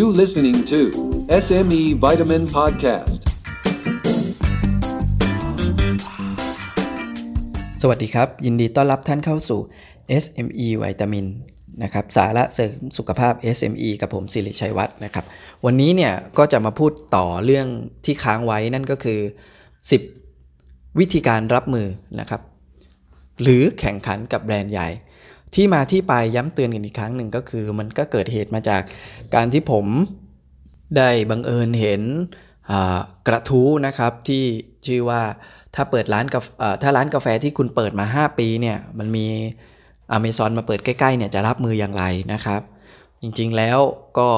You listening to SME Vitamin Podcast สวัสดีครับ ยินดีต้อนรับท่านเข้าสู่ SME วิตามินนะครับสาระเสริมสุขภาพ SME กับผมสิริชัยวัฒน์นะครับ วันนี้เนี่ยก็จะมาพูดต่อเรื่องที่ค้างไว้นั่นก็คือ 10 วิธีการรับมือนะครับ หรือแข่งขันกับแบรนด์ใหญ่ ที่มาที่ไปย้ำเตือนกันอีกครั้งหนึ่งก็คือ มันก็เกิดเหตุมาจากการที่ผมได้บังเอิญเห็นกระทู้นะครับที่ชื่อว่าถ้าเปิดร้านกาแฟถ้าร้านกาแฟที่คุณเปิดมา 5 ปีเนี่ยมันมีอเมซอนมาเปิดใกล้ๆเนี่ยจะรับมืออย่างไรนะครับ จริงๆแล้วก็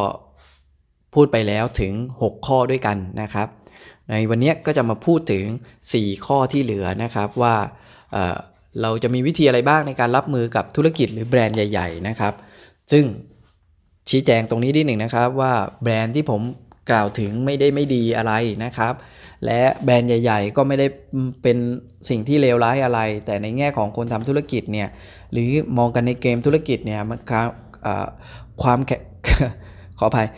พูดไปแล้วถึง 6 ข้อด้วยกันนะครับ ในวันนี้ก็จะมาพูดถึง 4 ข้อที่เหลือนะครับว่า เราจะมีวิธีอะไรบ้างในการรับมือกับธุรกิจหรือแบรนด์ใหญ่ ๆ นะครับ ซึ่งชี้แจงตรงนี้นิดหนึ่งนะครับว่าแบรนด์ที่ผมกล่าวถึงไม่ได้ไม่ดีอะไรนะครับ และแบรนด์ใหญ่ ๆ ก็ไม่ได้เป็นสิ่งที่เลวร้ายอะไร แต่ในแง่ของคนทำธุรกิจเนี่ยหรือมองกันในเกมธุรกิจเนี่ยมันเอ่อความแขขออภัย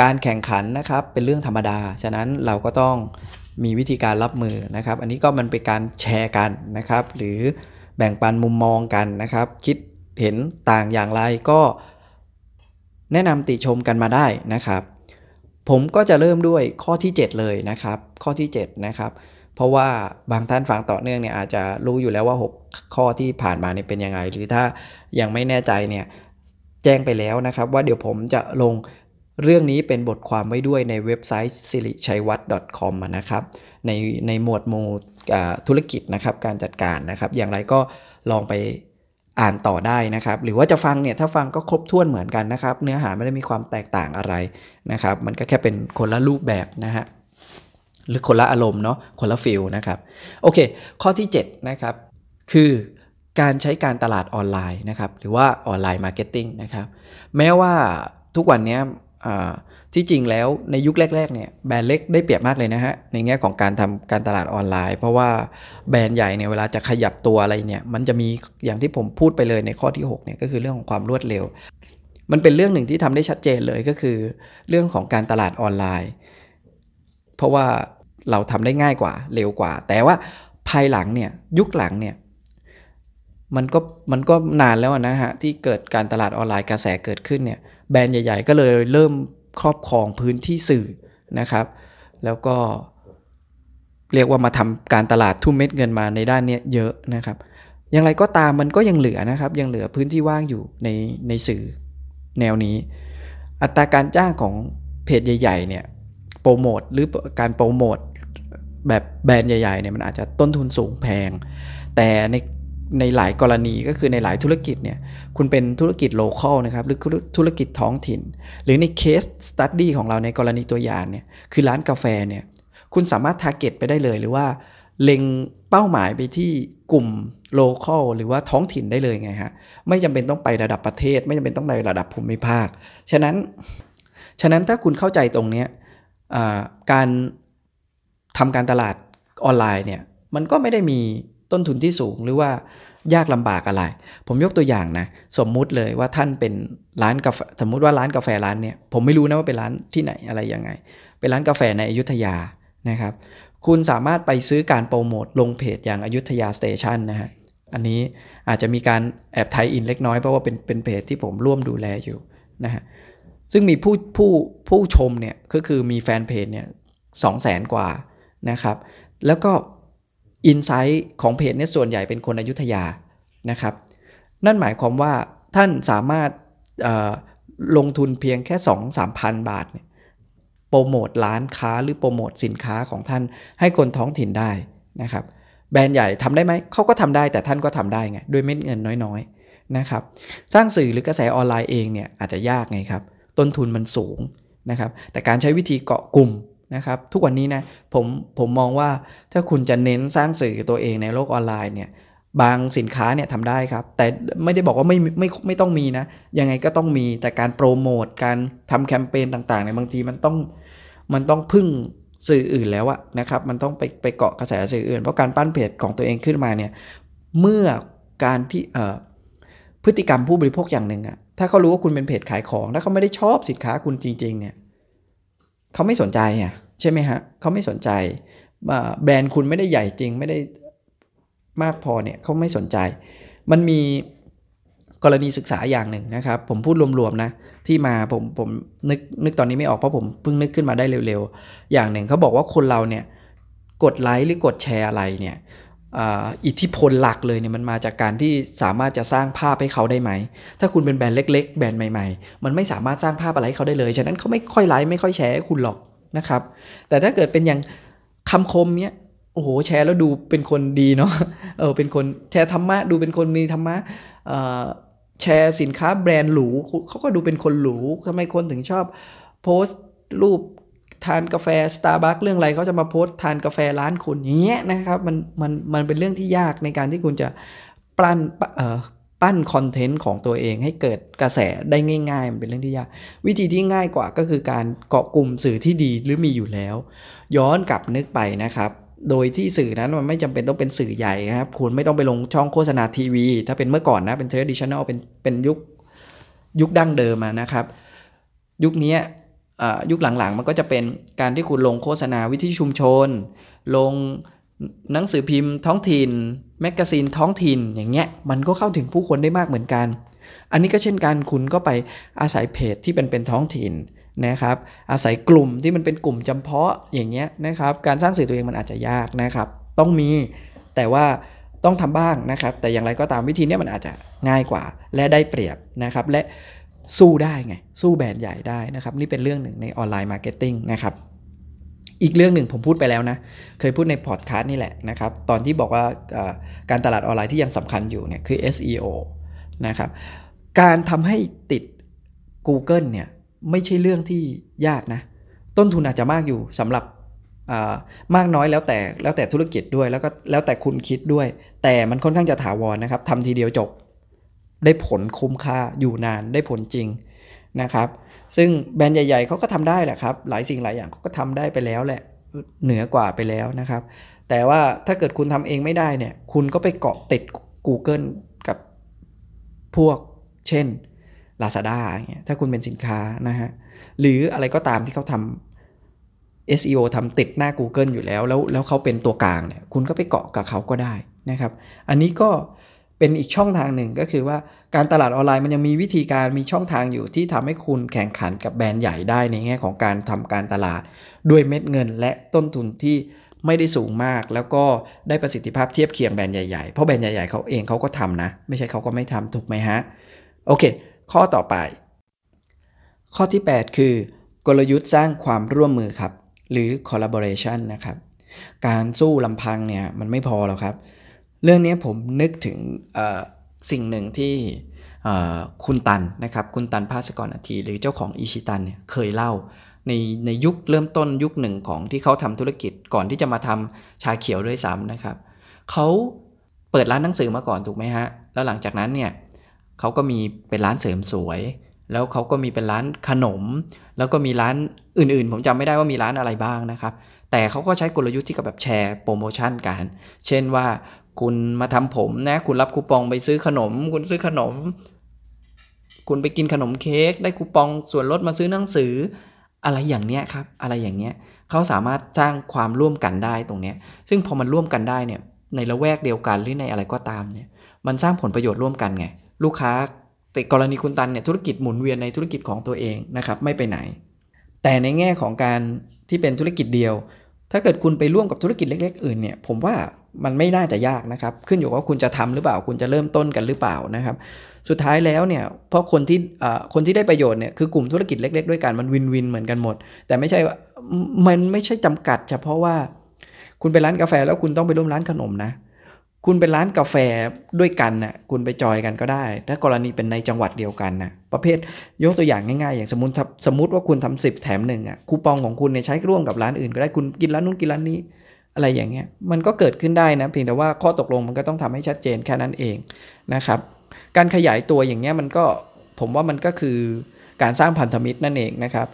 การแข่งขันนะครับเป็นเรื่องธรรมดา ฉะนั้นเราก็ต้องมีวิธีการรับมือนะครับ อันนี้ก็มันเป็นการแชร์กันนะครับ หรือ แบ่งปันมุมมองกันนะครับ คิดเห็นต่างอย่างไรก็แนะนำติชมกันมาได้นะครับ ผมก็จะเริ่มด้วยข้อที่ 7 เลยนะครับ ข้อที่ 7 นะครับ เพราะว่าบางท่านฟังต่อเนื่องเนี่ยอาจจะรู้อยู่แล้วว่า 6 ข้อที่ผ่านมาเนี่ยเป็นยังไง หรือถ้ายังไม่แน่ใจเนี่ยแจ้งไปแล้วนะครับ ว่าเดี๋ยวผมจะลงเรื่องนี้เป็นบทความไว้ด้วยในเว็บไซต์ s i r i c h a i w a t com นะครับ ในในหมวดหมู่ธุรกิจนะครับการจัดการนะครับ อย่างไรก็ลองไปอ่านต่อได้นะครับ หรือว่าจะฟังเนี่ยถ้าฟังก็ครบถ้วนเหมือนกันนะครับ เนื้อหาไม่ได้มีความแตกต่างอะไรนะครับ มันก็แค่เป็นคนละรูปแบบนะฮะหรือคนละอารมณ์เนาะคนละ feel นะครับโอเค ข้อที่7นะครับคือการใช้การตลาดออนไลน์นะครับ หรือว่า online marketing นะครับ แม้ว่าทุกวันนี้ ที่จริงแล้วในยุคแรกๆเนี่ยแบรนด์เล็กได้เปรียบมากเลยนะฮะในแง่ของการทำการตลาดออนไลน์ เพราะว่าแบรนด์ใหญ่เนี่ยเวลาจะขยับตัวอะไรเนี่ยมันจะมีอย่างที่ผมพูดไปเลยในข้อที่6เนี่ยก็คือเรื่องของความรวดเร็ว มันเป็นเรื่องหนึ่งที่ทำได้ชัดเจนเลยก็คือ เรื่องของการตลาดออนไลน์ เพราะว่าเราทำได้ง่ายกว่าเร็วกว่า แต่ว่าภายหลังเนี่ยยุคหลังเนี่ยมันก็มันก็นานแล้วนะฮะที่เกิดการตลาดออนไลน์กระแสเกิดขึ้นเนี่ยแบรนด์ใหญ่ ๆ ก็เลยเริ่ม ครอบครองพื้นที่สื่อนะครับ แล้วก็เรียกว่ามาทำการตลาดทุ่มเม็ดเงินมาในด้านนี้เยอะนะครับ อย่างไรก็ตามมันก็ยังเหลือนะครับ ยังเหลือพื้นที่ว่างอยู่ในในสื่อแนวนี้ อัตราการจ้างของเพจใหญ่ๆเนี่ยโปรโมทหรือการโปรโมทแบบแบรนด์ใหญ่ๆเนี่ยมันอาจจะต้นทุนสูงแพง แต่ใน ในหลายกรณีก็คือในหลายธุรกิจเนี่ยคุณเป็นธุรกิจ local นะครับหรือธุรกิจท้องถิ่น หรือใน case study ของเราในกรณีตัวอย่างเนี่ยคือร้านกาแฟเนี่ยคุณสามารถ target ไปได้เลยหรือว่า เล็งเป้าหมายไปที่กลุ่ม local หรือว่าท้องถิ่นได้เลยไงฮะไม่จำเป็นต้องไประดับประเทศ ไม่จำเป็นต้องไประดับภูมิภาค ฉะนั้นฉะนั้นถ้าคุณเข้าใจตรงเนี้ยการทำการตลาดออนไลน์เนี่ยมันก็ไม่ได้มี ต้นทุนที่สูงหรือว่ายากลำบากอะไร ผมยกตัวอย่างนะ สมมุติเลยว่าท่านเป็นร้านกาแฟสมมุติว่าร้านกาแฟร้านเนี่ยผมไม่รู้นะว่าเป็นร้านที่ไหนอะไรยังไง เป็นร้านกาแฟในอยุธยานะครับ คุณสามารถไปซื้อการโปรโมทลงเพจอย่างอยุธยาสเตชันนะฮะอันนี้อาจจะมีการแอบไทยอินเล็กน้อยเพราะว่าเป็นเป็นเพจที่ผมร่วมดูแลอยู่นะฮะซึ่งมีผู้ผู้ผู้ชมเนี่ยก็คือมีแฟนเพจเนี่ยสองแสนกว่านะครับ แล้วก็ อินไซต์ของเพจเนี่ยส่วนใหญ่เป็นคนอยุธยานะครับ นั่นหมายความว่าท่านสามารถลงทุนเพียงแค่ 2 3 พันบาทเนี่ยโปรโมทร้านค้าหรือโปรโมทสินค้าของท่านให้คนท้องถิ่นได้นะครับ แบรนด์ใหญ่ทำได้ไหมเขาก็ทำได้แต่ท่านก็ทำได้ไงด้วยเม็ดเงินน้อยๆนะครับ สร้างสื่อหรือกระแสออนไลน์เองเนี่ยอาจจะยากไงครับ ต้นทุนมันสูงนะครับ แต่การใช้วิธีเกาะกลุ่ม นะครับทุกวันนี้นะผมผมมองว่าถ้าคุณจะเน้นสร้างสื่อตัวเองในโลกออนไลน์เนี่ยบางสินค้าเนี่ยทำได้ครับ แต่ไม่ได้บอกว่าไม่ไม่ไม่ต้องมีนะ ยังไงก็ต้องมีแต่การโปรโมทการทำแคมเปญต่างๆเนี่ยบางทีมันต้องมันต้องพึ่งสื่ออื่นแล้วอะนะครับ มันต้องไปไปเกาะกระแสสื่ออื่น เพราะการปั้นเพจของตัวเองขึ้นมาเนี่ยเมื่อการที่เอ่อพฤติกรรมผู้บริโภคอย่างหนึ่งอะถ้าเขารู้ว่าคุณเป็นเพจขายของ ถ้าเขาไม่ได้ชอบสินค้าคุณจริง ๆ เนี่ยเขาไม่สนใจอะ ใช่ไหมฮะเขาไม่สนใจแบรนด์คุณไม่ได้ใหญ่จริงไม่ได้มากพอเนี่ยเขาไม่สนใจ มันมีกรณีศึกษาอย่างหนึ่งนะครับ ผมพูดรวมๆนะ ที่มาผมผมนึกนึกตอนนี้ไม่ออกเพราะผมเพิ่งนึกขึ้นมาได้เร็วๆ อย่างหนึ่งเขาบอกว่าคนเราเนี่ยกดไลค์หรือกดแชร์อะไรเนี่ยอิทธิพลหลักเลยเนี่ยมันมาจากการที่สามารถจะสร้างภาพให้เขาได้ไหม ถ้าคุณเป็นแบรนด์เล็ก ๆ แบรนด์ใหม่ ๆ มันไม่สามารถสร้างภาพอะไรให้เขาได้เลย ฉะนั้นเขาไม่ค่อยไลค์ไม่ค่อยแชร์ให้คุณหรอก นะครับ แต่ถ้าเกิดเป็นอย่างคำคมเนี้ยโอ้โหแชร์แล้วดูเป็นคนดีเนาะเออเป็นคนแชร์ธรรมะดูเป็นคนมีธรรมะแชร์สินค้าแบรนด์หรูเขาก็ดูเป็นคนหรูทำไมคนถึงชอบโพสต์รูปทานกาแฟสตาร์บัคเรื่องอะไรเขาจะมาโพสต์ทานกาแฟร้านคุณอย่างเงี้ยนะครับมันมันมันเป็นเรื่องที่ยากในการที่คุณจะปั้นเออ ปั้นคอนเทนต์ของตัวเองให้เกิดกระแสได้ง่ายๆ มันเป็นเรื่องที่ยาก วิธีที่ง่ายกว่าก็คือการเกาะกลุ่มสื่อที่ดีหรือมีอยู่แล้ว ย้อนกลับนึกไปนะครับ โดยที่สื่อนั้นมันไม่จำเป็นต้องเป็นสื่อใหญ่ครับ คุณไม่ต้องไปลงช่องโฆษณาทีวี ถ้าเป็นเมื่อก่อนนะเป็น traditional เป็นเป็นยุคยุคดั้งเดิมนะครับ ยุคนี้ยุคหลังๆ มันก็จะเป็นการที่คุณลงโฆษณาวิธีชุมชน ลงหนังสือพิมพ์ท้องถิ่น แมกกาซีนท้องถิ่นอย่างเงี้ยมันก็เข้าถึงผู้คนได้มากเหมือนกัน อันนี้ก็เช่นกันคุณก็ไปอาศัยเพจที่เป็นเป็นท้องถิ่นนะครับอาศัยกลุ่มที่มันเป็นกลุ่มจำเพาะอย่างเงี้ยนะครับการสร้างสื่อตัวเองมันอาจจะยากนะครับ ต้องมีแต่ว่าต้องทำบ้างนะครับ แต่อย่างไรก็ตามวิธีนี้มันอาจจะง่ายกว่า และได้เปรียบนะครับ และสู้ได้ไง สู้แบรนด์ใหญ่ได้นะครับ นี่เป็นเรื่องหนึ่งใน online marketing นะครับ อีกเรื่องหนึ่งผมพูดไปแล้วนะ เคยพูดในพอดแคสต์นี่แหละนะครับ ตอนที่บอกว่าการตลาดออนไลน์ที่ยังสำคัญอยู่เนี่ยคือ SEO นะครับ การทำให้ติด Google เนี่ยไม่ใช่เรื่องที่ยากนะ ต้นทุนอาจจะมากอยู่สำหรับมากน้อยแล้วแต่แล้วแต่ธุรกิจด้วยแล้วก็แล้วแต่คุณคิดด้วย แต่มันค่อนข้างจะถาวรนนะครับทำทีเดียวจบ ได้ผลคุ้มค่าอยู่นานได้ผลจริงนะครับ ซึ่งแบรนด์ใหญ่ๆเขาก็ทำได้แหละครับ หลายสิ่งหลายอย่างเขาก็ทำได้ไปแล้วแหละ เหนือกว่าไปแล้วนะครับ แต่ว่าถ้าเกิดคุณทำเองไม่ได้เนี่ย คุณก็ไปเกาะติด Google กับพวกเช่น Lazada อย่างเงี้ย ถ้าคุณเป็นสินค้านะฮะ หรืออะไรก็ตามที่เขาทำ SEO ทำติดหน้า Google อยู่แล้ว แล้วแล้วเขาเป็นตัวกลางเนี่ย คุณก็ไปเกาะกับเขาก็ได้นะครับ อันนี้ก็ เป็นอีกช่องทางหนึ่งก็คือว่าการตลาดออนไลน์มันยังมีวิธีการมีช่องทางอยู่ที่ทำให้คุณแข่งขันกับแบรนด์ใหญ่ได้ในแง่ของการทำการตลาด ด้วยเม็ดเงินและต้นทุนที่ไม่ได้สูงมากแล้วก็ได้ประสิทธิภาพเทียบเคียงแบรนด์ใหญ่ๆ เพราะแบรนด์ใหญ่ๆเขาเองเขาก็ทำนะ ไม่ใช่เขาก็ไม่ทำถูกไหมฮะ โอเค ข้อต่อไป ข้อที่ 8 คือ กลยุทธ์สร้างความร่วมมือครับ หรือ collaboration นะครับ การสู้ลำพังเนี่ยมันไม่พอหรอกครับ เรื่องนี้ผมนึกถึงสิ่งหนึ่งที่คุณตันนะครับคุณตันภาสกรอาทีหรือเจ้าของอิชิตันเนี่ยเคยเล่าในในยุคเริ่มต้นยุคหนึ่งของที่เขาทำธุรกิจก่อนที่จะมาทำชาเขียวด้วยซ้ำนะครับเขาเปิดร้านหนังสือมาก่อนถูกไหมฮะ แล้วหลังจากนั้นเนี่ยเขาก็มีเป็นร้านเสริมสวย แล้วเขาก็มีเป็นร้านขนม แล้วก็มีร้านอื่นๆ ผมจำไม่ได้ว่ามีร้านอะไรบ้างนะครับ แต่เขาก็ใช้กลยุทธ์ที่กับแบบแชร์โปรโมชั่นกัน เช่นว่า คุณมาทำผมนะ คุณรับคูปองไปซื้อขนม คุณซื้อขนม คุณไปกินขนมเค้กได้คูปองส่วนลดมาซื้อหนังสือ อะไรอย่างเนี้ยครับ อะไรอย่างเนี้ยเขาสามารถสร้างความร่วมกันได้ตรงเนี้ย ซึ่งพอมันร่วมกันได้เนี่ย ในละแวกเดียวกันหรือในอะไรก็ตามเนี่ย มันสร้างผลประโยชน์ร่วมกันไง ลูกค้าแต่กรณีคุณตันเนี่ยธุรกิจหมุนเวียนในธุรกิจของตัวเองนะครับไม่ไปไหน แต่ในแง่ของการที่เป็นธุรกิจเดียว ถ้าเกิดคุณไปร่วมกับธุรกิจเล็ก ๆ อื่นเนี่ย ผมว่า มันไม่น่าจะยากนะครับ ขึ้นอยู่ว่าคุณจะทำหรือเปล่า คุณจะเริ่มต้นกันหรือเปล่านะครับ สุดท้ายแล้วเนี่ยเพราะคนที่คนที่ได้ประโยชน์เนี่ยคือกลุ่มธุรกิจเล็ก ๆ ด้วยกันมันวินวินเหมือนกันหมด แต่ไม่ใช่ว่ามันไม่ใช่จำกัด เฉพาะว่า คุณไปร้านกาแฟแล้วคุณต้องไปร่วมร้านขนมนะ คุณเป็นร้านกาแฟด้วยกันนะ่ะคุณไปจอยกันก็ได้ ถ้ากรณีเป็นในจังหวัดเดียวกันนะประเภทยกตัวอย่างง่ายๆ อย่างสมมติสมมติว่าคุณทำสิบแถมหนึ่งอะคูปองของคุณเนี่ยใช้ร่วมกับร้านอื่นก็ได้คุณกินร้านนู้นกินร้านนี้ อะไรอย่างเงี้ยมันก็เกิดขึ้นได้นะเพียงแต่ว่าข้อตกลงมันก็ต้องทำให้ชัดเจนแค่นั้นเองนะครับ การขยายตัวอย่างเงี้ยมันก็ผมว่ามันก็คือการสร้างพันธมิตรนั่นเองนะครับ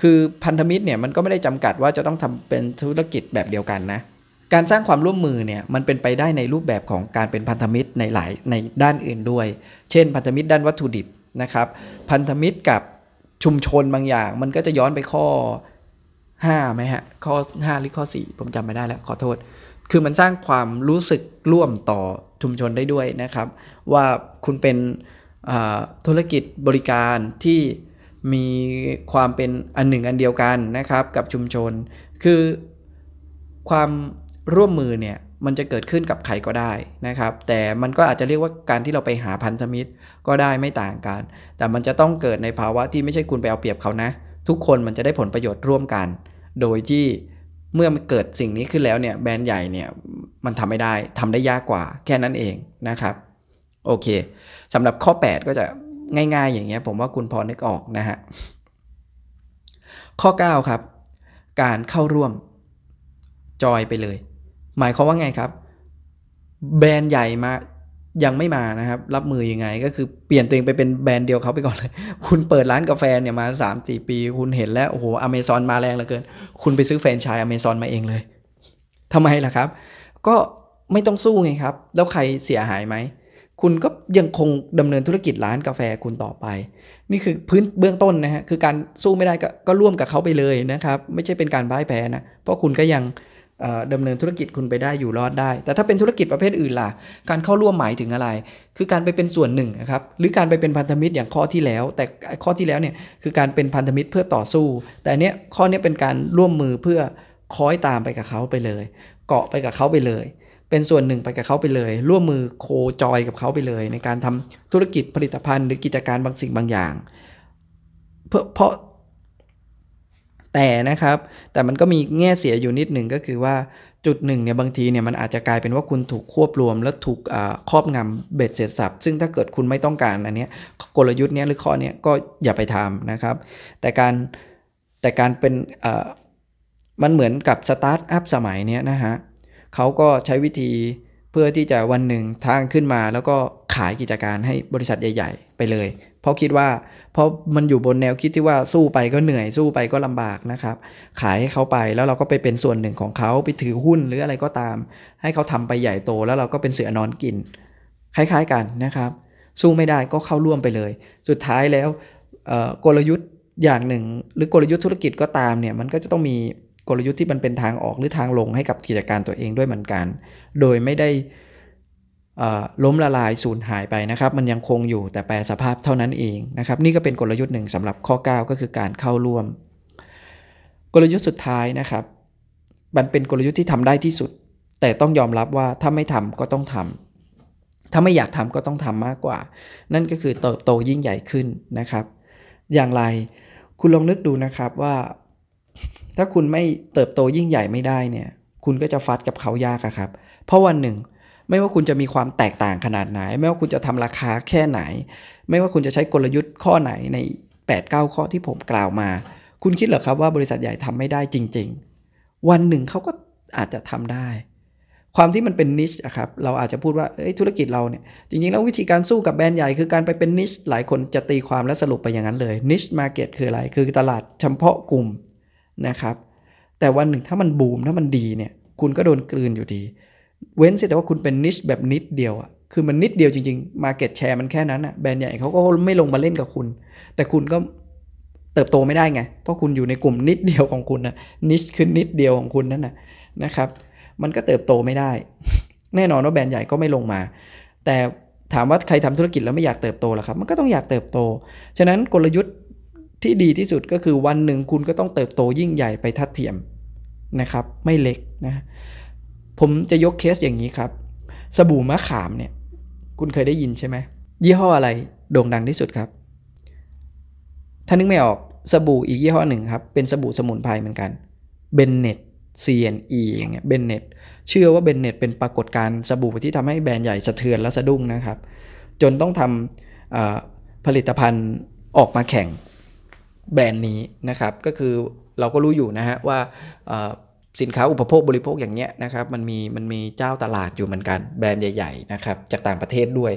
คือพันธมิตรเนี่ยมันก็ไม่ได้จำกัดว่าจะต้องทำเป็นธุรกิจแบบเดียวกันนะการสร้างความร่วมมือเนี่ยมันเป็นไปได้ในรูปแบบของการเป็นพันธมิตรในหลายในด้านอื่นด้วย เช่น พันธมิตรด้านวัตถุดิบนะครับ พันธมิตรกับชุมชนบางอย่าง มันก็จะย้อนไปข้อ 5ไหมฮะ ข้อ 5 หรือข้อ 4 ผมจำไม่ได้แล้ว ขอโทษ คือมันสร้างความรู้สึกร่วมต่อชุมชนได้ด้วยนะครับ ว่าคุณเป็นธุรกิจบริการที่มีความเป็นอันหนึ่งอันเดียวกันนะครับ กับชุมชน คือความร่วมมือเนี่ยมันจะเกิดขึ้นกับใครก็ได้นะครับ แต่มันก็อาจจะเรียกว่าการที่เราไปหาพันธมิตรก็ได้ไม่ต่างกัน แต่มันจะต้องเกิดในภาวะที่ไม่ใช่คุณไปเอาเปรียบเขานะ ทุกคนมันจะได้ผลประโยชน์ร่วมกัน โดยที่เมื่อมันเกิดสิ่งนี้ขึ้นแล้วเนี่ยแบรนด์ใหญ่เนี่ยมันทำไม่ได้ทำได้ยากกว่าแค่นั้นเองนะครับ โอเคสำหรับข้อ 8 ก็จะง่ายๆ อย่างเงี้ยผมว่าคุณพอนึกออกนะฮะข้อ 9 ครับ การเข้าร่วมจอยไปเลย หมายความว่าไงครับ แบรนด์ใหญ่มา ยังไม่มานะครับ รับมือยังไง ก็คือเปลี่ยนตัวเองไปเป็นแบรนด์เดียวเขาไปก่อนเลย คุณเปิดร้านกาแฟเนี่ยมา3าสี่ปี คุณเห็นแล้ว โอ้โหอเมซอนมาแรงเหลือเกิน คุณไปซื้อแฟรนไชส์อเมซอนมาเองเลยทำไมล่ะครับ ก็ไม่ต้องสู้ไงครับ แล้วใครเสียหายไหม คุณก็ยังคงดำเนินธุรกิจร้านกาแฟคุณต่อไป นี่คือพื้นเบื้องต้นนะฮะคือการสู้ไม่ได้ก็ก็ร่วมกับเขาไปเลยนะครับ ไม่ใช่เป็นการพ่ายแพ้นะเพราะคุณก็ยัง ดำเนินธุรกิจคุณไปได้อยู่รอดได้ แต่ถ้าเป็นธุรกิจประเภทอื่นล่ะ การเข้าร่วมหมายถึงอะไร คือการไปเป็นส่วนหนึ่งนะครับ หรือการไปเป็นพันธมิตรอย่างข้อที่แล้ว แต่ข้อที่แล้วเนี่ยคือการเป็นพันธมิตรเพื่อต่อสู้ แต่เนี้ยข้อนี้เป็นการร่วมมือเพื่อคอยตามไปกับเขาไปเลย เกาะไปกับเขาไปเลย เป็นส่วนหนึ่งไปกับเขาไปเลย ร่วมมือโคจอยกับเขาไปเลย ในการทำธุรกิจผลิตภัณฑ์ หรือกิจการบางสิ่งบางอย่าง เพราะ แต่นะครับ แต่มันก็มีแง่เสียอยู่นิดหนึ่งก็คือว่าจุดหนึ่งเนี่ยบางทีเนี่ยมันอาจจะกลายเป็นว่าคุณถูกควบรวม แล้วถูกครอบงำเบ็ดเสร็จสับ ซึ่งถ้าเกิดคุณไม่ต้องการอันนี้กลยุทธ์เนี้ยหรือข้อนี้ก็อย่าไปทำนะครับ แต่การแต่การเป็นมันเหมือนกับสตาร์ทอัพสมัยเนี้ยนะฮะเขาก็ใช้วิธีเพื่อที่จะวันหนึ่งทางขึ้นมาแล้วก็ขายกิจการให้บริษัทใหญ่ ๆ ไปเลย เพราะคิดว่าเพราะมันอยู่บนแนวคิดที่ว่าสู้ไปก็เหนื่อยสู้ไปก็ลำบากนะครับ ขายให้เขาไปแล้วเราก็ไปเป็นส่วนหนึ่งของเขาไปถือหุ้นหรืออะไรก็ตาม ให้เขาทำไปใหญ่โตแล้วเราก็เป็นเสือนอนกิน คล้ายๆกันนะครับ สู้ไม่ได้ก็เข้าร่วมไปเลย สุดท้ายแล้วกลยุทธ์อย่างหนึ่ง หรือกลยุทธ์ธุรกิจก็ตามเนี่ยมันก็จะต้องมีกลยุทธ์ที่มันเป็นทางออกหรือทางลงให้กับกิจการตัวเองด้วยเหมือนกัน โดยไม่ได้ ล้มละลายสูญหายไปนะครับ มันยังคงอยู่แต่แปลสภาพเท่านั้นเองนะครับ นี่ก็เป็นกลยุทธ์หนึ่งสำหรับข้อ 9 ก็คือการเข้าร่วม กลยุทธ์สุดท้ายนะครับ มันเป็นกลยุทธ์ที่ทำได้ที่สุด แต่ต้องยอมรับว่าถ้าไม่ทำก็ต้องทำถ้าไม่อยากทำก็ต้องทำมากกว่า นั่นก็คือเติบโตยิ่งใหญ่ขึ้นนะครับ อย่างไรคุณลองนึกดูนะครับว่า ถ้าคุณไม่เติบโตยิ่งใหญ่ไม่ได้เนี่ย คุณก็จะฟัดกับเขายากครับ เพราะวันหนึ่ง ไม่ว่าคุณจะมีความแตกต่างขนาดไหน ไม่ว่าคุณจะทำราคาแค่ไหน ไม่ว่าคุณจะใช้กลยุทธ์ข้อไหนใน 8 9 ข้อที่ผมกล่าวมา คุณคิดเหรอครับว่าบริษัทใหญ่ทำไม่ได้จริง ๆ วันหนึ่งเขาก็อาจจะทำได้ ความที่มันเป็นนิชอะครับเราอาจจะพูดว่าธุรกิจเราเนี่ยจริงๆแล้ววิธีการสู้กับแบรนด์ใหญ่คือการไปเป็นนิชหลายคนจะตีความและสรุปไปอย่างนั้นเลยนิชมาเก็ตคืออะไรคือตลาดเฉพาะกลุ่มนะครับแต่วันหนึ่งถ้ามันบูมถ้ามันดีเนี่ยคุณก็โดนกลืนอยู่ดี เว้นเสียแต่ว่าคุณเป็นนิชแบบนิดเดียวอะคือมันนิดเดียวจริงๆมาเก็ตแชร์มันแค่นั้นอะแบรนด์ใหญ่เขาก็ไม่ลงมาเล่นกับคุณ แต่คุณก็เติบโตไม่ได้ไง เพราะคุณอยู่ในกลุ่มนิดเดียวของคุณนะนิชคือนิดเดียวของคุณนั่นนะนะครับ มันก็เติบโตไม่ได้ แน่นอนว่าแบรนด์ใหญ่ก็ไม่ลงมา แต่ถามว่าใครทำธุรกิจแล้วไม่อยากเติบโตล่ะครับ มันก็ต้องอยากเติบโต ฉะนั้นกลยุทธ์ที่ดีที่สุดก็คือวันหนึ่งคุณก็ต้องเติบโตยิ่งใหญ่ไปทัดเทียมนะครับ ไม่เล็กนะ ผมจะยกเคสอย่างนี้ครับ สบู่มะขามเนี่ย คุณเคยได้ยินใช่ไหม ยี่ห้ออะไรโด่งดังที่สุดครับ ถ้านึกไม่ออกสบู่อีกยี่ห้อหนึ่งครับ เป็นสบู่สมุนไพรเหมือนกันเบนเน็ต CNE อย่างเงี้ยเบนเน็ตเชื่อว่าเบนเน็ตเป็นปรากฏการณ์สบู่ที่ทำให้แบรนด์ใหญ่สะเทือนและสะดุ้งนะครับ จนต้องทำผลิตภัณฑ์ออกมาแข่งแบรนด์นี้นะครับ ก็คือเราก็รู้อยู่นะฮะว่า สินค้าอุปโภคบริโภคอย่างเงี้ยนะครับมันมีมันมีเจ้าตลาดอยู่เหมือนกันแบรนด์ใหญ่ๆนะครับจากต่างประเทศด้วย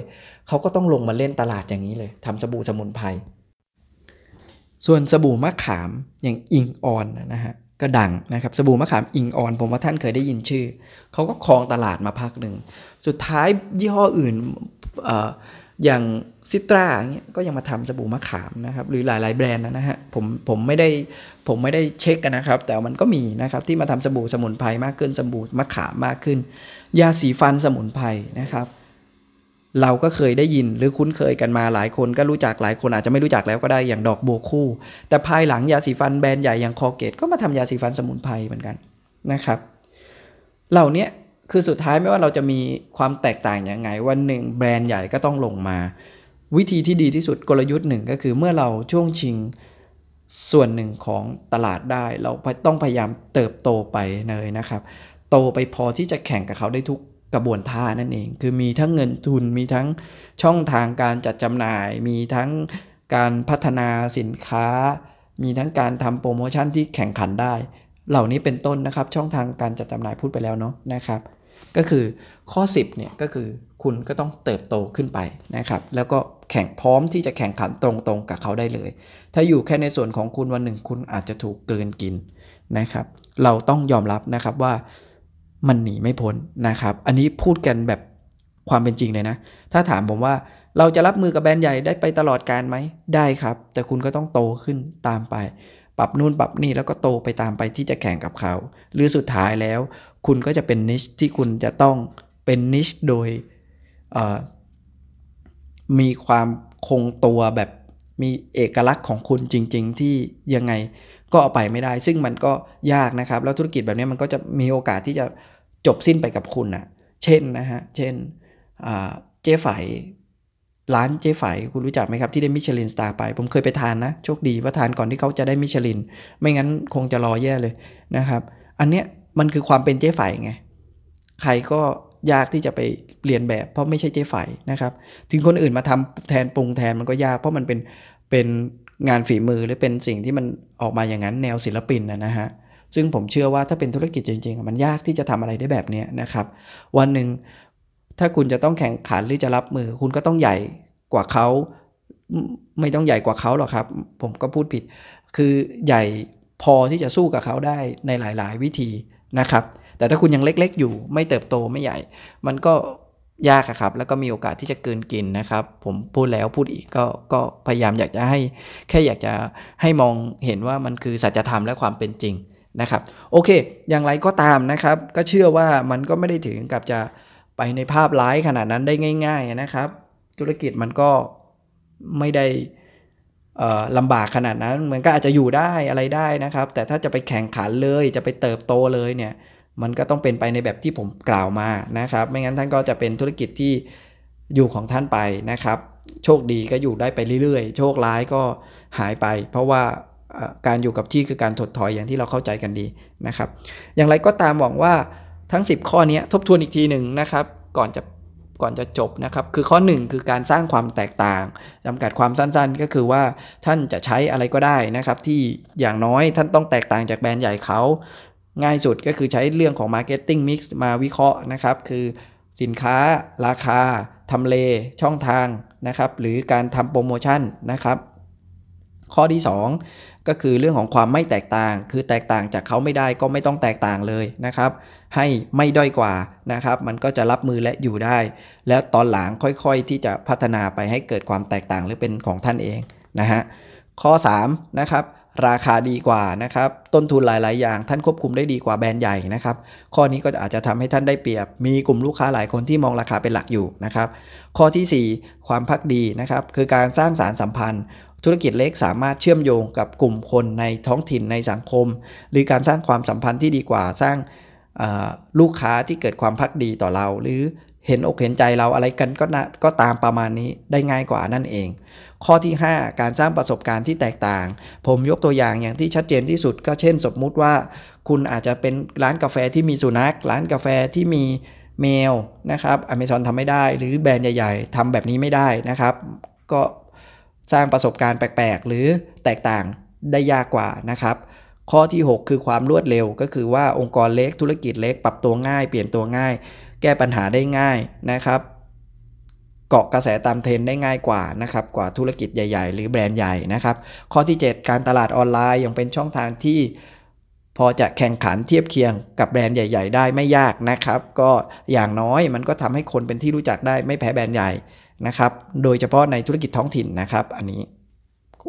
เขาก็ต้องลงมาเล่นตลาดอย่างนี้เลยทำสบู่สมุนไพรส่วนสบู่มะขามอย่างอิงออนนะฮะก็ดังนะครับสบู่มะขามอิงออน ผมว่าท่านเคยได้ยินชื่อ เขาก็ครองตลาดมาพักหนึ่ง สุดท้ายยี่ห้ออื่นออย่าง ซิตราเงี้ยก็ยังมาทำสบู่มะขามนะครับ หรือหลายๆแบรนด์นะฮะผมผมไม่ได้ผมไม่ได้เช็คกันนะครับ แต่มันก็มีนะครับที่มาทำสบู่สมุนไพรมากขึ้นสบู่มะขามมากขึ้น ยาสีฟันสมุนไพรนะครับ เราก็เคยได้ยินหรือคุ้นเคยกันมาหลายคนก็รู้จักหลายคนอาจจะไม่รู้จักแล้วก็ได้อย่างดอกบัวคู่ แต่ภายหลังยาสีฟันแบรนด์ใหญ่อย่างคอเกตก็มาทำยาสีฟันสมุนไพรเหมือนกันนะครับ เหล่านี้คือสุดท้ายไม่ว่าเราจะมีความแตกต่างยังไง วันหนึ่งแบรนด์ใหญ่ก็ต้องลงมา วิธีที่ดีที่สุดกลยุทธ์หนึ่งก็คือเมื่อเราช่วงชิงส่วนหนึ่งของตลาดได้ เราต้องพยายามเติบโตไปเลยนะครับ โตไปพอที่จะแข่งกับเขาได้ทุกกระบวนท่านั่นเอง คือมีทั้งเงินทุนมีทั้งช่องทางการจัดจำหน่าย มีทั้งการพัฒนาสินค้า มีทั้งการทำโปรโมชั่นที่แข่งขันได้ เหล่านี้เป็นต้นนะครับ ช่องทางการจัดจำหน่ายพูดไปแล้วเนาะนะครับ ก็คือข้อ 10เนี่ยก็คือคุณก็ต้องเติบโตขึ้นไปนะครับแล้วก็แข่งพร้อมที่จะแข่งขันตรงๆกับเขาได้เลย ถ้าอยู่แค่ในส่วนของคุณวันหนึ่งคุณอาจจะถูกเกินกินนะครับ เราต้องยอมรับนะครับว่ามันหนีไม่พ้นนะครับ อันนี้พูดกันแบบความเป็นจริงเลยนะ ถ้าถามผมว่าเราจะรับมือกับแบรนด์ใหญ่ได้ไปตลอดการไหมได้ครับ แต่คุณก็ต้องโตขึ้นตามไป ปรับนู่นปรับนี่แล้วก็โตไปตามไปที่จะแข่งกับเขา หรือสุดท้ายแล้ว คุณก็จะเป็นนิชที่คุณจะต้องเป็นนิชโดยมีความคงตัวแบบมีเอกลักษณ์ของคุณจริง ๆ ที่ยังไงก็เอาไปไม่ได้ ซึ่งมันก็ยากนะครับ แล้วธุรกิจแบบนี้มันก็จะมีโอกาสที่จะจบสิ้นไปกับคุณนะเช่นนะฮะเช่นเจ๊ไฝร้านเจ๊ไฝคุณรู้จักไหมครับ ที่ได้มิชลินสตาร์ไป ผมเคยไปทานนะ โชคดีว่าทานก่อนที่เขาจะได้มิชลิน ไม่งั้นคงจะรอแย่เลยนะครับ อันเนี้ย มันคือความเป็นเจ๊ไฝไง ใครก็ยากที่จะไปเรียนแบบ เพราะไม่ใช่เจ๊ไฝนะครับ ถึงคนอื่นมาทำแทนปรุงแทนมันก็ยาก เพราะมันเป็นเป็นงานฝีมือหรือเป็นสิ่งที่มันออกมาอย่างนั้นแนวศิลปินนะฮะซึ่งผมเชื่อว่าถ้าเป็นธุรกิจจริง ๆ มันยากที่จะทำอะไรได้แบบนี้นะครับ วันหนึ่งถ้าคุณจะต้องแข่งขันหรือจะรับมือ คุณก็ต้องใหญ่กว่าเขาไม่ต้องใหญ่กว่าเขาหรอกครับ ผมก็พูดผิด คือใหญ่พอที่จะสู้กับเขาได้ในหลาย ๆ วิธี นะครับ แต่ถ้าคุณยังเล็กๆ อยู่ไม่เติบโตไม่ใหญ่ มันก็ยากครับ แล้วก็มีโอกาสที่จะเกินกินนะครับ ผมพูดแล้วพูดอีกก็ก็พยายามอยากจะให้ แค่อยากจะให้มองเห็นว่ามันคือสัจธรรมและความเป็นจริงนะครับ โอเค อย่างไรก็ตามนะครับ ก็เชื่อว่ามันก็ไม่ได้ถึงกับจะไปในภาพร้ายขนาดนั้นได้ง่าย ๆนะครับ ธุรกิจมันก็ไม่ได้ ลำบากขนาดนั้นเหมือนก็อาจจะอยู่ได้อะไรได้นะครับ แต่ถ้าจะไปแข่งขันเลยจะไปเติบโตเลยเนี่ยมันก็ต้องเป็นไปในแบบที่ผมกล่าวมานะครับ ไม่งั้นท่านก็จะเป็นธุรกิจที่อยู่ของท่านไปนะครับ โชคดีก็อยู่ได้ไปเรื่อยๆ โชคร้ายก็หายไป เพราะว่าการอยู่กับที่คือการถดถอยอย่างที่เราเข้าใจกันดีนะครับ อย่างไรก็ตามหวังว่าทั้ง 10 ข้อนี้ทบทวนอีกทีหนึ่งนะครับ ก่อนจะ ก่อนจะจบนะครับ คือข้อ 1 คือการสร้างความแตกต่างจำกัดความสั้นๆ ก็คือว่าท่านจะใช้อะไรก็ได้นะครับ ที่อย่างน้อยท่านต้องแตกต่างจากแบรนด์ใหญ่เขา ง่ายสุดก็คือใช้เรื่องของ Marketing Mix มาวิเคราะห์นะครับ คือสินค้า ราคาทำเล ช่องทางนะครับ หรือการทำโปรโมชั่นนะครับ ข้อที่ 2 ก็คือเรื่องของความไม่แตกต่าง คือแตกต่างจากเขาไม่ได้ก็ไม่ต้องแตกต่างเลยนะครับ ให้ไม่ด้อยกว่านะครับ มันก็จะรับมือและอยู่ได้ แล้วตอนหลังค่อยๆ ที่จะพัฒนาไปให้เกิดความแตกต่างหรือเป็นของท่านเองนะฮะข้อ3นะครับราคาดีกว่านะครับ ต้นทุนหลาย ๆ อย่าง ท่านควบคุมได้ดีกว่าแบรนด์ใหญ่นะครับ ข้อนี้ก็อาจจะทำให้ท่านได้เปรียบ มีกลุ่มลูกค้าหลายคนที่มองราคาเป็นหลักอยู่นะครับ ข้อที่ 4 ความพักดีนะครับ คือการสร้างสารสัมพันธ์ ธุรกิจเล็กสามารถเชื่อมโยงกับกลุ่มคนในท้องถิ่นในสังคม หรือการสร้างความสัมพันธ์ที่ดีกว่า สร้างลูกค้าที่เกิดความพักดีต่อเรา หรือเห็นอกเห็นใจเราอะไรกันก็นะก็ตามประมาณนี้ได้ง่ายกว่านั่นเอง ข้อที่ 5 การสร้างประสบการณ์ที่แตกต่าง ผมยกตัวอย่างอย่างที่ชัดเจนที่สุดก็เช่น สมมุติว่า คุณอาจจะเป็นร้านกาแฟที่มีสุนัข ร้านกาแฟที่มีแมวนะครับอเมซอนทำไม่ได้ หรือแบรนด์ใหญ่ ๆทำแบบนี้ไม่ได้นะครับ ก็ สร้างประสบการณ์แปลกๆ หรือแตกต่างได้ยากกว่านะครับ ข้อที่ 6 คือความรวดเร็วก็คือว่าองค์กรเล็กธุรกิจเล็ก ปรับตัวง่าย เปลี่ยนตัวง่าย แก้ปัญหาได้ง่ายนะครับเกาะกระแสตามเทรนได้ง่ายกว่านะครับกว่าธุรกิจใหญ่ ๆ หรือแบรนด์ใหญ่นะครับ ข้อที่ 7 การตลาดออนไลน์ยังเป็นช่องทางที่พอจะแข่งขันเทียบเคียงกับแบรนด์ใหญ่ ๆ ได้ไม่ยากนะครับ ก็อย่างน้อยมันก็ทำให้คนเป็นที่รู้จักได้ไม่แพ้แบรนด์ใหญ่ นะครับ โดยเฉพาะในธุรกิจท้องถิ่นนะครับ อันนี้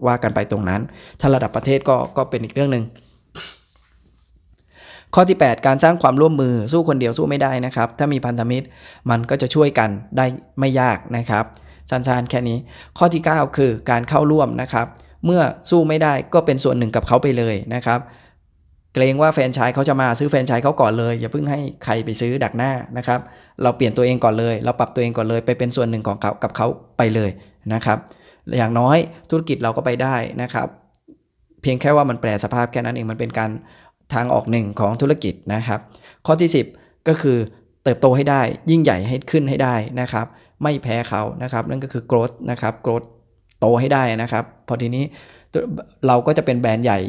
ว่ากันไปตรงนั้น ถ้าระดับประเทศก็ก็เป็นอีกเรื่องหนึ่งข้อที่ 8 การสร้างความร่วมมือสู้คนเดียวสู้ไม่ได้นะครับ ถ้ามีพันธมิตรมันก็จะช่วยกันได้ไม่ยากนะครับสั้นๆแค่นี้ ข้อที่ 9 คือการเข้าร่วมนะครับ เมื่อสู้ไม่ได้ก็เป็นส่วนหนึ่งกับเขาไปเลยนะครับ เกรงว่าแฟนชายเขาจะมาซื้อแฟนชายเขาก่อนเลย อย่าเพิ่งให้ใครไปซื้อดักหน้านะครับ เราเปลี่ยนตัวเองก่อนเลย เราปรับตัวเองก่อนเลย ไปเป็นส่วนหนึ่งของเขากับเขาไปเลยนะครับ อย่างน้อยธุรกิจเราก็ไปได้นะครับ เพียงแค่ว่ามันแปลสภาพแค่นั้นเองมันเป็นการทางออกหนึ่งของธุรกิจนะครับ ข้อที่ 10 ก็คือเติบโตให้ได้ ยิ่งใหญ่ให้ขึ้นให้ได้นะครับ ไม่แพ้เขานะครับนั่นก็คือ growth นะครับ growth โตให้ได้นะครับ พอทีนี้เราก็จะเป็นแบรนด์ใหญ่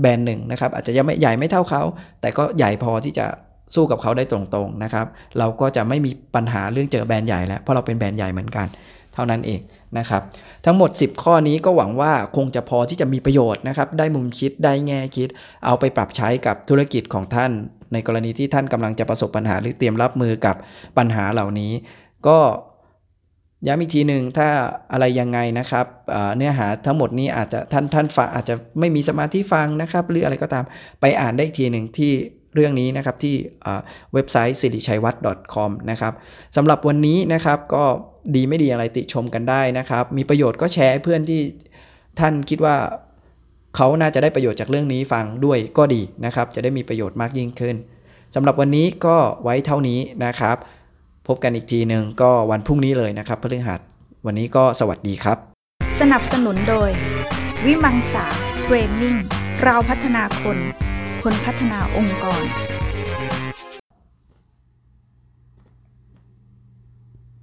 แบรนด์หนึ่งนะครับอาจจะยังไม่ใหญ่ไม่เท่าเขา แต่ก็ใหญ่พอที่จะสู้กับเขาได้ตรงๆนะครับ เราก็จะไม่มีปัญหาเรื่องเจอแบรนด์ใหญ่แล้ว เพราะเราเป็นแบรนด์ใหญ่เหมือนกัน เท่านั้นเองนะครับ ทั้งหมด 10 ข้อนี้ก็หวังว่าคงจะพอที่จะมีประโยชน์นะครับ ได้มุมคิดได้แง่คิด เอาไปปรับใช้กับธุรกิจของท่าน ในกรณีที่ท่านกำลังจะประสบปัญหาหรือเตรียมรับมือกับปัญหาเหล่านี้ ก็ ย้ำอีกทีหนึ่งถ้าอะไรยังไงนะครับเนื้อหาทั้งหมดนี้อาจจะท่านท่านฟังอาจจะไม่มีสมาธิฟังนะครับ หรืออะไรก็ตามไปอ่านได้อีกทีหนึ่งที่เรื่องนี้นะครับที่เว็บไซต์สิริชัยวัฒน์ .com นะครับสำหรับวันนี้นะครับก็ดีไม่ดีอะไรติชมกันได้นะครับ มีประโยชน์ก็แชร์เพื่อนที่ท่านคิดว่าเขาน่าจะได้ประโยชน์จากเรื่องนี้ฟังด้วยก็ดีนะครับ จะได้มีประโยชน์มากยิ่งขึ้นสำหรับวันนี้ก็ไว้เท่านี้นะครับ พบกันอีกทีหนึ่งก็วันพรุ่งนี้เลยนะครับพฤหัสวันนี้ก็สวัสดีครับ สนับสนุนโดย วิมังสาเทรนนิ่งเราพัฒนาคน คนพัฒนาองค์กร